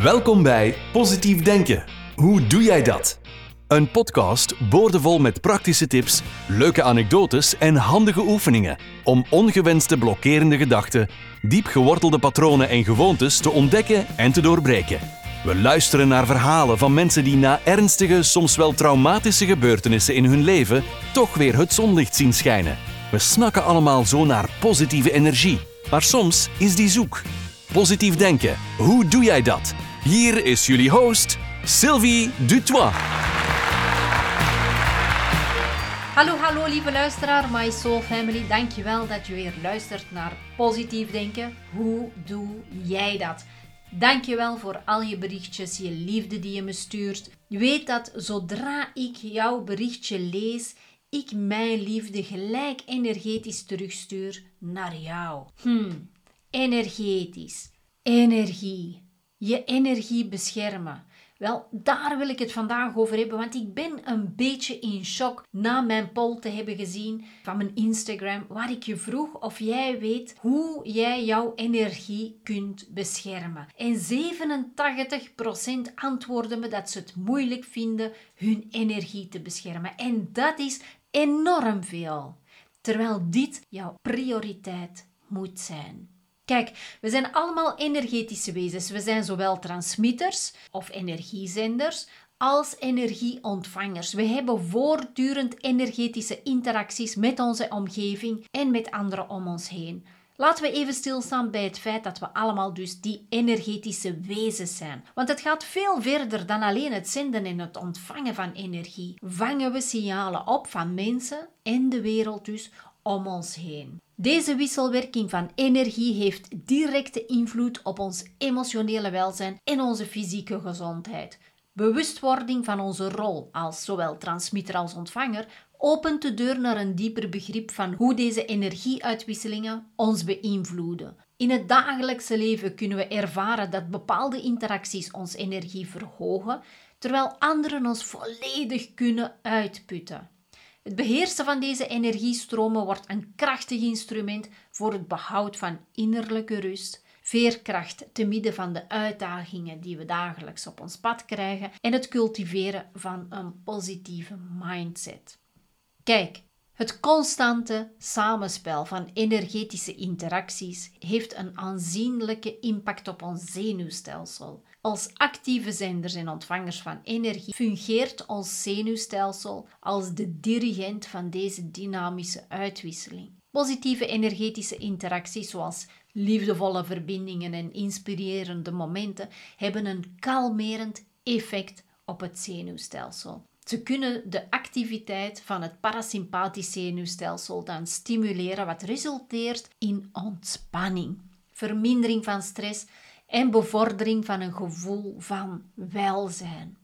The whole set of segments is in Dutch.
Welkom bij Positief Denken. Hoe doe jij dat? Een podcast boordevol met praktische tips, leuke anekdotes en handige oefeningen om ongewenste blokkerende gedachten, diep gewortelde patronen en gewoontes te ontdekken en te doorbreken. We luisteren naar verhalen van mensen die na ernstige, soms wel traumatische gebeurtenissen in hun leven toch weer het zonlicht zien schijnen. We snakken allemaal zo naar positieve energie, maar soms is die zoek. Positief denken, hoe doe jij dat? Hier is jullie host, Sylvie Dutois. Hallo, hallo lieve luisteraar, My Soul Family. Dankjewel dat je weer luistert naar Positief Denken. Hoe doe jij dat? Dankjewel voor al je berichtjes, je liefde die je me stuurt. Weet dat zodra ik jouw berichtje lees, ik mijn liefde gelijk energetisch terugstuur naar jou. Hmm, energetisch. Energie. Je energie beschermen. Wel, daar wil ik het vandaag over hebben, want ik ben een beetje in shock na mijn poll te hebben gezien van mijn Instagram, waar ik je vroeg of jij weet hoe jij jouw energie kunt beschermen. En 87% antwoordde me dat ze het moeilijk vinden hun energie te beschermen. En dat is enorm veel. Terwijl dit jouw prioriteit moet zijn. Kijk, we zijn allemaal energetische wezens. We zijn zowel transmitters of energiezenders als energieontvangers. We hebben voortdurend energetische interacties met onze omgeving en met anderen om ons heen. Laten we even stilstaan bij het feit dat we allemaal dus die energetische wezens zijn. Want het gaat veel verder dan alleen het zenden en het ontvangen van energie. Vangen we signalen op van mensen en de wereld dus om ons heen. Deze wisselwerking van energie heeft directe invloed op ons emotionele welzijn en onze fysieke gezondheid. Bewustwording van onze rol als zowel transmitter als ontvanger opent de deur naar een dieper begrip van hoe deze energieuitwisselingen ons beïnvloeden. In het dagelijkse leven kunnen we ervaren dat bepaalde interacties ons energie verhogen, terwijl anderen ons volledig kunnen uitputten. Het beheersen van deze energiestromen wordt een krachtig instrument voor het behoud van innerlijke rust, veerkracht te midden van de uitdagingen die we dagelijks op ons pad krijgen en het cultiveren van een positieve mindset. Kijk, het constante samenspel van energetische interacties heeft een aanzienlijke impact op ons zenuwstelsel. Als actieve zenders en ontvangers van energie fungeert ons zenuwstelsel als de dirigent van deze dynamische uitwisseling. Positieve energetische interacties zoals liefdevolle verbindingen en inspirerende momenten hebben een kalmerend effect op het zenuwstelsel. Ze kunnen de activiteit van het parasympathisch zenuwstelsel dan stimuleren, wat resulteert in ontspanning, vermindering van stress en bevordering van een gevoel van welzijn.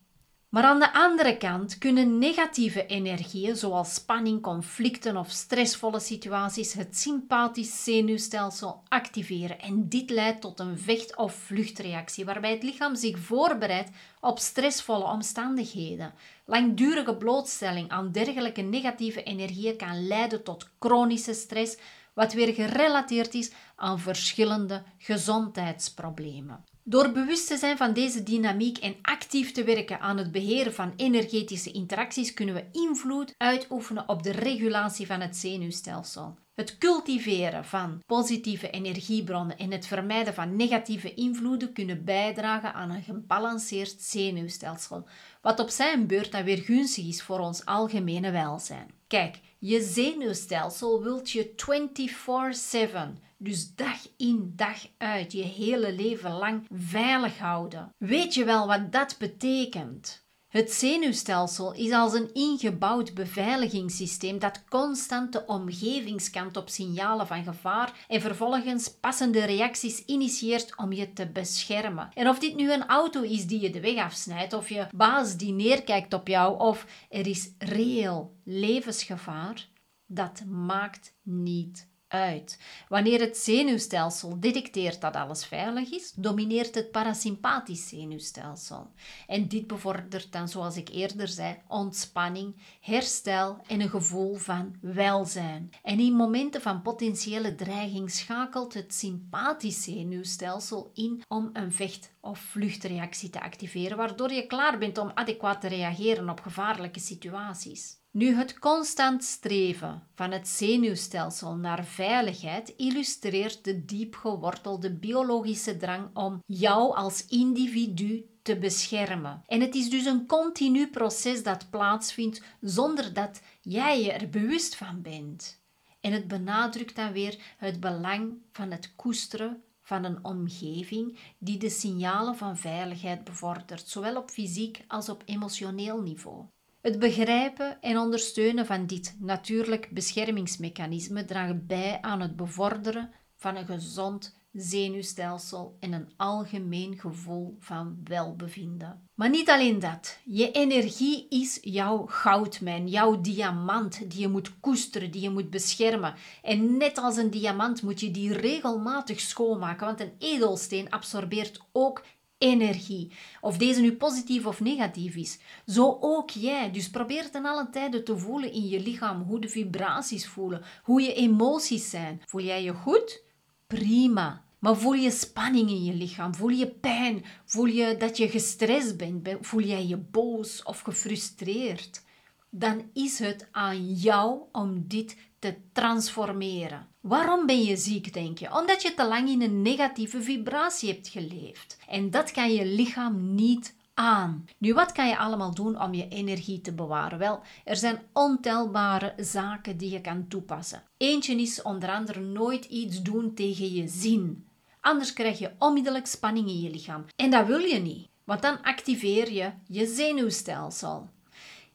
Maar aan de andere kant kunnen negatieve energieën, zoals spanning, conflicten of stressvolle situaties, het sympathisch zenuwstelsel activeren. En dit leidt tot een vecht- of vluchtreactie, waarbij het lichaam zich voorbereidt op stressvolle omstandigheden. Langdurige blootstelling aan dergelijke negatieve energieën kan leiden tot chronische stress, wat weer gerelateerd is aan verschillende gezondheidsproblemen. Door bewust te zijn van deze dynamiek en actief te werken aan het beheren van energetische interacties, kunnen we invloed uitoefenen op de regulatie van het zenuwstelsel. Het cultiveren van positieve energiebronnen en het vermijden van negatieve invloeden kunnen bijdragen aan een gebalanceerd zenuwstelsel, wat op zijn beurt dan weer gunstig is voor ons algemene welzijn. Kijk, je zenuwstelsel wilt je 24/7 dus dag in, dag uit, je hele leven lang veilig houden. Weet je wel wat dat betekent? Het zenuwstelsel is als een ingebouwd beveiligingssysteem dat constant de omgevingskant op signalen van gevaar en vervolgens passende reacties initieert om je te beschermen. En of dit nu een auto is die je de weg afsnijdt, of je baas die neerkijkt op jou, of er is reëel levensgevaar, dat maakt niet uit. Wanneer het zenuwstelsel detecteert dat alles veilig is, domineert het parasympathisch zenuwstelsel. En dit bevordert dan, zoals ik eerder zei, ontspanning, herstel en een gevoel van welzijn. En in momenten van potentiële dreiging schakelt het sympathisch zenuwstelsel in om een vecht- of vluchtreactie te activeren, waardoor je klaar bent om adequaat te reageren op gevaarlijke situaties. Nu, het constant streven van het zenuwstelsel naar veiligheid illustreert de diep gewortelde biologische drang om jou als individu te beschermen. En het is dus een continu proces dat plaatsvindt zonder dat jij je er bewust van bent. En het benadrukt dan weer het belang van het koesteren van een omgeving die de signalen van veiligheid bevordert, zowel op fysiek als op emotioneel niveau. Het begrijpen en ondersteunen van dit natuurlijk beschermingsmechanisme draagt bij aan het bevorderen van een gezond zenuwstelsel en een algemeen gevoel van welbevinden. Maar niet alleen dat. Je energie is jouw goudmijn, jouw diamant die je moet koesteren, die je moet beschermen. En net als een diamant moet je die regelmatig schoonmaken, want een edelsteen absorbeert ook energie. Of deze nu positief of negatief is. Zo ook jij. Dus probeer ten alle tijde te voelen in je lichaam hoe de vibraties voelen, hoe je emoties zijn. Voel jij je goed? Prima. Maar voel je spanning in je lichaam? Voel je pijn? Voel je dat je gestrest bent? Voel jij je boos of gefrustreerd? Dan is het aan jou om dit te transformeren. Waarom ben je ziek, denk je? Omdat je te lang in een negatieve vibratie hebt geleefd. En dat kan je lichaam niet aan. Nu, wat kan je allemaal doen om je energie te bewaren? Wel, er zijn ontelbare zaken die je kan toepassen. Eentje is onder andere nooit iets doen tegen je zin. Anders krijg je onmiddellijk spanning in je lichaam. En dat wil je niet, want dan activeer je je zenuwstelsel.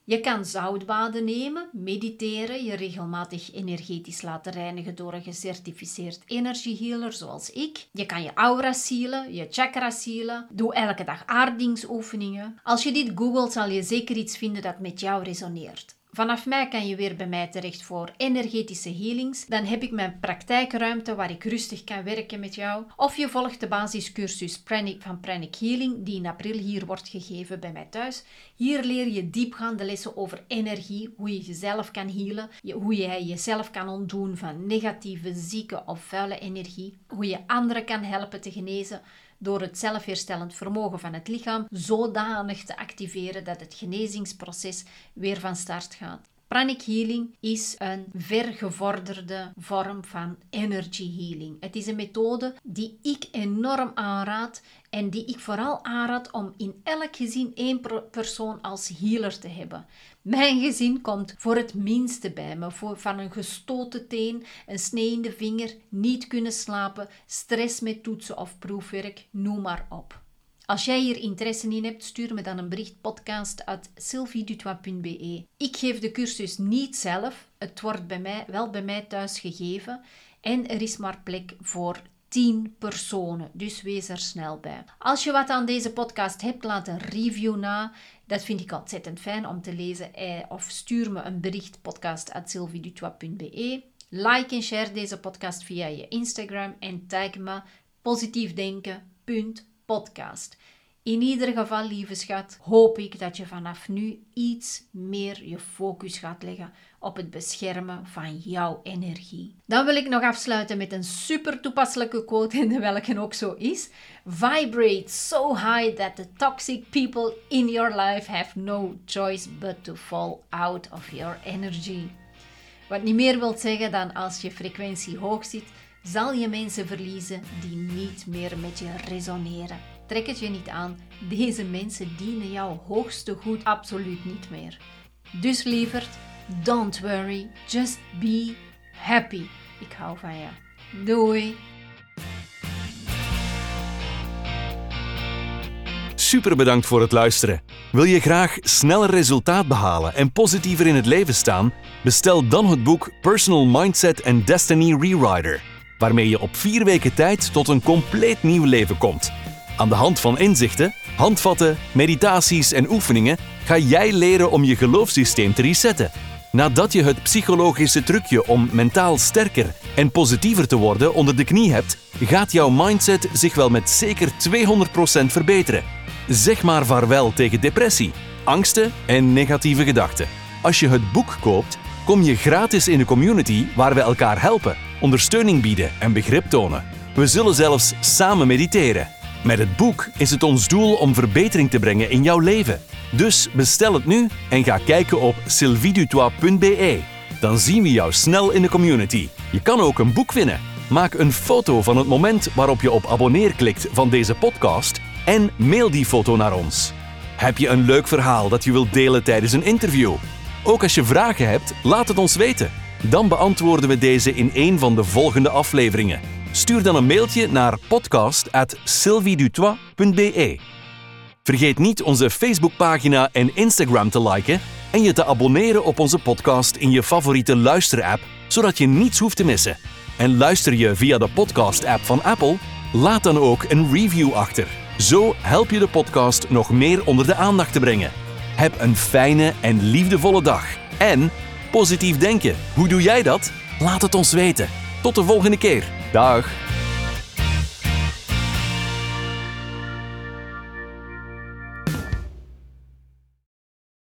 Je kan zoutbaden nemen, mediteren, je regelmatig energetisch laten reinigen door een gecertificeerd energiehealer zoals ik. Je kan je aura sealen, je chakra sealen. Doe elke dag aardingsoefeningen. Als je dit googelt zal je zeker iets vinden dat met jou resoneert. Vanaf mei kan je weer bij mij terecht voor energetische healings. Dan heb ik mijn praktijkruimte waar ik rustig kan werken met jou. Of je volgt de basiscursus Pranic van Pranic Healing, die in april hier wordt gegeven bij mij thuis. Hier leer je diepgaande lessen over energie, hoe je jezelf kan healen, hoe jij jezelf kan ontdoen van negatieve, zieke of vuile energie, hoe je anderen kan helpen te genezen door het zelfherstellend vermogen van het lichaam zodanig te activeren dat het genezingsproces weer van start gaat. Pranic healing is een vergevorderde vorm van energy healing. Het is een methode die ik enorm aanraad en die ik vooral aanraad om in elk gezin één persoon als healer te hebben. Mijn gezin komt voor het minste bij me, voor, van een gestoten teen, een snee in de vinger, niet kunnen slapen, stress met toetsen of proefwerk, noem maar op. Als jij hier interesse in hebt, stuur me dan een bericht podcast uit. Ik geef de cursus niet zelf, het wordt bij mij, wel bij mij thuis gegeven en er is maar plek voor 10 personen, dus wees er snel bij. Als je wat aan deze podcast hebt, laat een review na. Dat vind ik ontzettend fijn om te lezen. Eh, of stuur me een bericht podcast.sylviedutois.be. Like en share deze podcast via je Instagram en tag me positiefdenken.be podcast. In ieder geval, lieve schat, hoop ik dat je vanaf nu iets meer je focus gaat leggen op het beschermen van jouw energie. Dan wil ik nog afsluiten met een super toepasselijke quote, en welke ook zo is: Vibrate so high that the toxic people in your life have no choice but to fall out of your energy. Wat niet meer wilt zeggen dan als je frequentie hoog zit zal je mensen verliezen die niet meer met je resoneren. Trek het je niet aan, deze mensen dienen jouw hoogste goed absoluut niet meer. Dus lieverd, don't worry, just be happy. Ik hou van je. Doei! Super bedankt voor het luisteren. Wil je graag sneller resultaat behalen en positiever in het leven staan? Bestel dan het boek Personal Mindset and Destiny Rewriter waarmee je op vier weken tijd tot een compleet nieuw leven komt. Aan de hand van inzichten, handvatten, meditaties en oefeningen ga jij leren om je geloofssysteem te resetten. Nadat je het psychologische trucje om mentaal sterker en positiever te worden onder de knie hebt, gaat jouw mindset zich wel met zeker 200% verbeteren. Zeg maar vaarwel tegen depressie, angsten en negatieve gedachten. Als je het boek koopt, kom je gratis in de community waar we elkaar helpen, ondersteuning bieden en begrip tonen. We zullen zelfs samen mediteren. Met het boek is het ons doel om verbetering te brengen in jouw leven. Dus bestel het nu en ga kijken op sylvidutois.be. Dan zien we jou snel in de community. Je kan ook een boek winnen. Maak een foto van het moment waarop je op abonneer klikt van deze podcast en mail die foto naar ons. Heb je een leuk verhaal dat je wilt delen tijdens een interview? Ook als je vragen hebt, laat het ons weten. Dan beantwoorden we deze in een van de volgende afleveringen. Stuur dan een mailtje naar podcast@sylviedutois.be. Vergeet niet onze Facebookpagina en Instagram te liken en je te abonneren op onze podcast in je favoriete luisterapp, zodat je niets hoeft te missen. En luister je via de podcast-app van Apple? Laat dan ook een review achter. Zo help je de podcast nog meer onder de aandacht te brengen. Heb een fijne en liefdevolle dag. En positief denken. Hoe doe jij dat? Laat het ons weten. Tot de volgende keer. Dag.